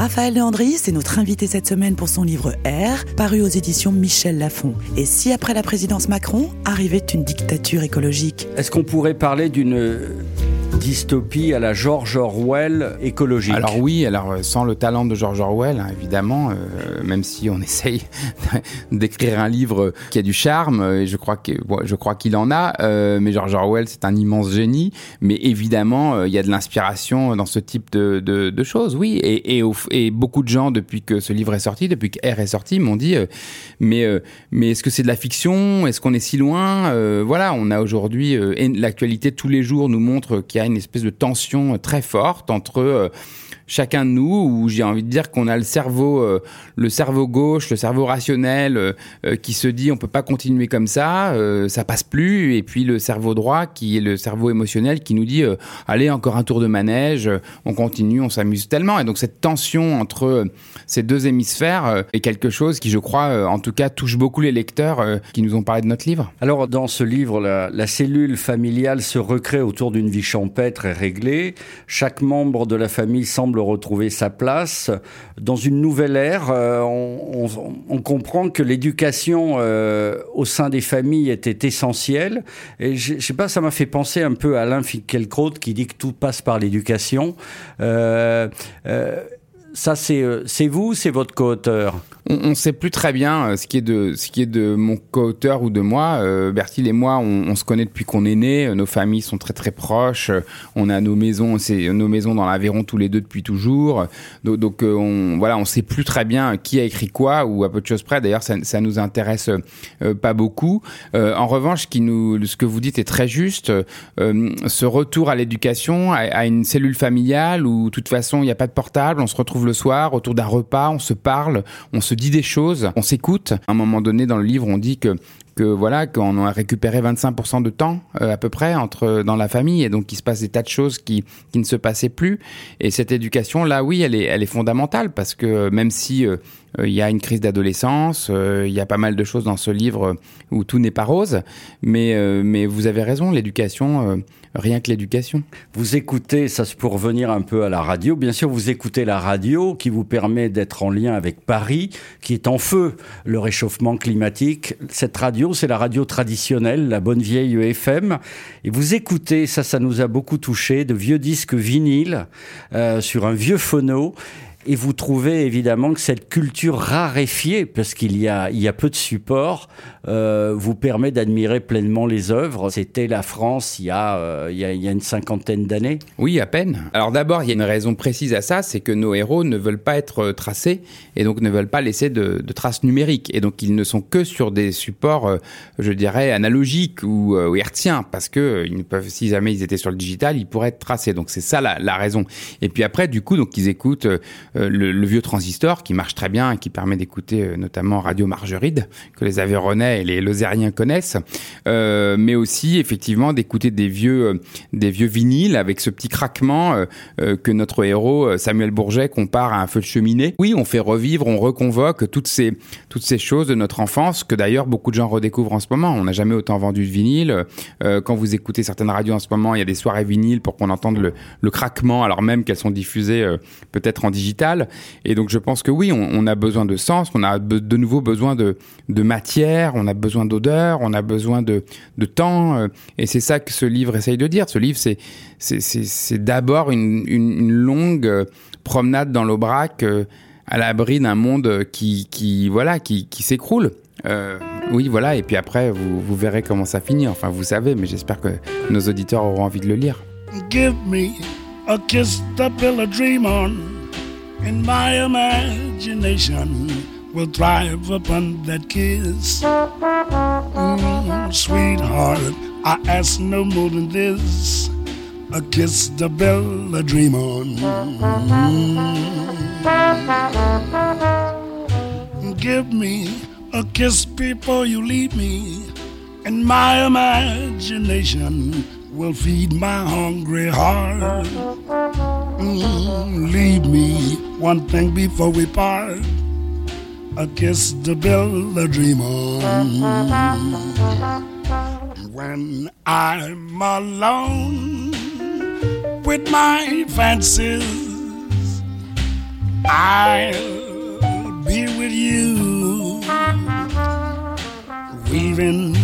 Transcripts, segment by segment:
Raphaël Leandri, c'est notre invité cette semaine pour son livre R, paru aux éditions Michel Lafon. Et si après la présidence Macron arrivait une dictature écologique? Est-ce qu'on pourrait parler d'une dystopie à la George Orwell écologique. Alors oui, alors euh, sans le talent de George Orwell, hein, évidemment, euh, même si on essaye d'écrire un livre qui a du charme, euh, et je crois que je crois qu'il en a, mais George Orwell c'est un immense génie, mais évidemment il y a de l'inspiration dans ce type de, choses, oui, et, et, au- et beaucoup de gens depuis que ce livre est sorti, depuis que R est sorti, m'ont dit, mais mais est-ce que c'est de la fiction? Est-ce qu'on est si loin? Voilà, on a aujourd'hui l'actualité tous les jours nous montre qu'il y a une espèce de tension euh, très forte entre euh, chacun de nous, où j'ai envie de dire qu'on a le cerveau, euh, le cerveau gauche, le cerveau rationnel, euh, euh, qui se dit on peut pas continuer comme ça, euh, ça passe plus, et puis le cerveau droit, qui est le cerveau émotionnel, qui nous dit allez encore un tour de manège, on continue, on s'amuse tellement, et donc cette tension entre ces deux hémisphères est quelque chose qui, je crois, en tout cas, touche beaucoup les lecteurs qui nous ont parlé de notre livre. Alors, dans ce livre, la, la cellule familiale se recrée autour d'une vie champêtre et réglée. Chaque membre de la famille semble retrouver sa place. Dans une nouvelle ère, euh, on, comprend que l'éducation euh, au sein des familles était essentielle. Et je, je sais pas, ça m'a fait penser un peu à Alain Finkielkraut qui dit que tout passe par l'éducation. Euh, ça, c'est c'est vous, c'est votre co-auteur? On ne sait plus très bien euh, ce qui est de ce qui est de mon co-auteur ou de moi. Euh, Bertil et moi, on, on se connaît depuis qu'on est né. Euh, Nos familles sont très très proches. Euh, On a nos maisons, c'est nos maisons dans l'Aveyron tous les deux depuis toujours. Donc, donc, on voilà, on sait plus très bien qui a écrit quoi ou à peu de choses près. D'ailleurs, ça, ça nous intéresse euh, pas beaucoup. Euh, en revanche, qui nous, ce que vous dites est très juste. Ce retour à l'éducation, à, à une cellule familiale où, de toute façon, il n'y a pas de portable, on se retrouve le soir autour d'un repas, on se parle, on se dit des choses, on s'écoute. À un moment donné, dans le livre, on dit que que voilà qu'on a récupéré 25% de temps euh, à peu près entre dans la famille et donc il se passe des tas de choses qui qui ne se passaient plus et cette éducation là oui elle est elle est fondamentale parce que même si euh, euh, il y a une crise d'adolescence, il y a pas mal de choses dans ce livre où tout n'est pas rose, mais mais vous avez raison, l'éducation, rien que l'éducation. Vous écoutez, ça c'est pour revenir un peu à la radio, bien sûr vous écoutez la radio qui vous permet d'être en lien avec Paris, qui est en feu le réchauffement climatique. Cette radio, c'est la radio traditionnelle, la bonne vieille FM. Et vous écoutez, ça ça nous a beaucoup touché, de vieux disques vinyles euh, sur un vieux phono. Et vous trouvez évidemment que cette culture raréfiée, parce qu'il y a, il y a peu de supports, euh, vous permet d'admirer pleinement les œuvres. C'était la France il y a, euh, il y a, une cinquantaine d'années. Oui, à peine. Alors d'abord, il y a une raison précise à ça, c'est que nos héros ne veulent pas être euh, tracés et donc ne veulent pas laisser de, traces numériques. Et donc ils ne sont que sur des supports, euh, je dirais, analogiques ou, ou hertziens, parce que ils ne peuvent, si jamais ils étaient sur le digital, ils pourraient être tracés. Donc c'est ça la, la raison. Et puis après, du coup, donc ils écoutent le, le vieux transistor qui marche très bien et qui permet d'écouter euh, notamment Radio Margeride, que les Aveyronais et les Lozériens connaissent, euh, mais aussi effectivement d'écouter des vieux, euh, des vieux vinyles avec ce petit craquement euh, euh, que notre héros euh, Samuel Bourget compare à un feu de cheminée. Oui, on fait revivre, on reconvoque toutes ces, toutes ces choses de notre enfance que d'ailleurs beaucoup de gens redécouvrent en ce moment. On n'a jamais autant vendu de vinyle. Euh, quand vous écoutez certaines radios en ce moment, il y a des soirées vinyles pour qu'on entende le, le craquement alors même qu'elles sont diffusées euh, peut-être en digital. Et donc je pense que oui, on, a besoin de sens, on a de nouveau besoin de, matière, on a besoin d'odeur, on a besoin de, temps. euh, et c'est ça que ce livre essaye de dire. Ce livre, c'est d'abord une, longue euh, promenade dans l'Aubrac euh, à l'abri d'un monde qui, voilà qui, s'écroule. Oui, voilà. Et puis après, vous, vous verrez comment ça finit. Enfin, vous savez, mais j'espère que nos auditeurs auront envie de le lire. Give me a kiss to build a dream on, and my imagination will thrive upon that kiss. Mm, sweetheart, I ask no more than this a kiss to build a dream on. give me a kiss before you leave me, and my imagination will feed my hungry heart. Mm, leave me one thing before we part. A kiss to build a dream on. When I'm alone with my fancies, I'll be with you, weaving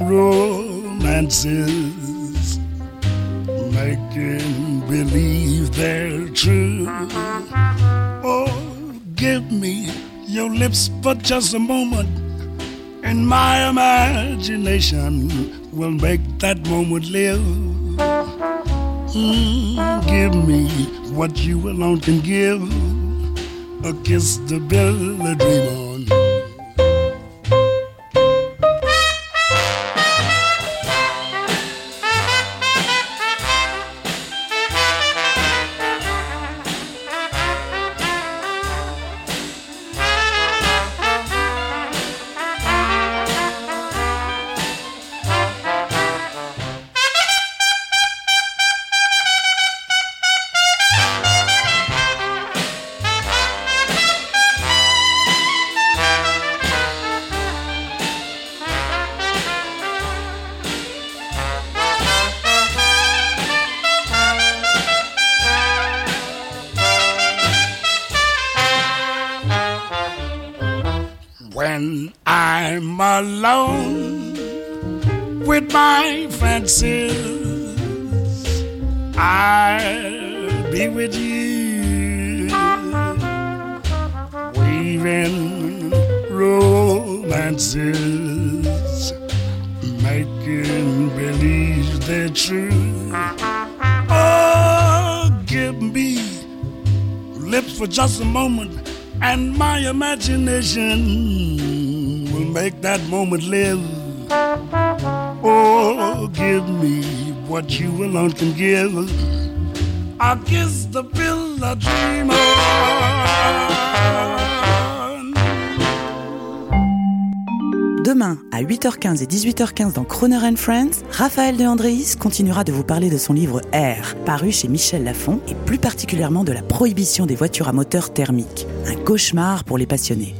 romances, making believe they're true. Oh, give me your lips for just a moment, and my imagination will make that moment live. Mm, give me what you alone can give a kiss to build a dream. When I'm alone with my fancies, I'll be with you, weaving romances, making believe they're true. Oh, give me lips for just a moment, and my imagination will make that moment live. Oh, give me what you alone can give. I kiss the pill I dream. Demain, à 8h15 et 18h15 dans Croner and Friends, Raphaël de Andréis continuera de vous parler de son livre Air, paru chez Michel Lafon, et plus particulièrement de la prohibition des voitures à moteur thermique. Un cauchemar pour les passionnés.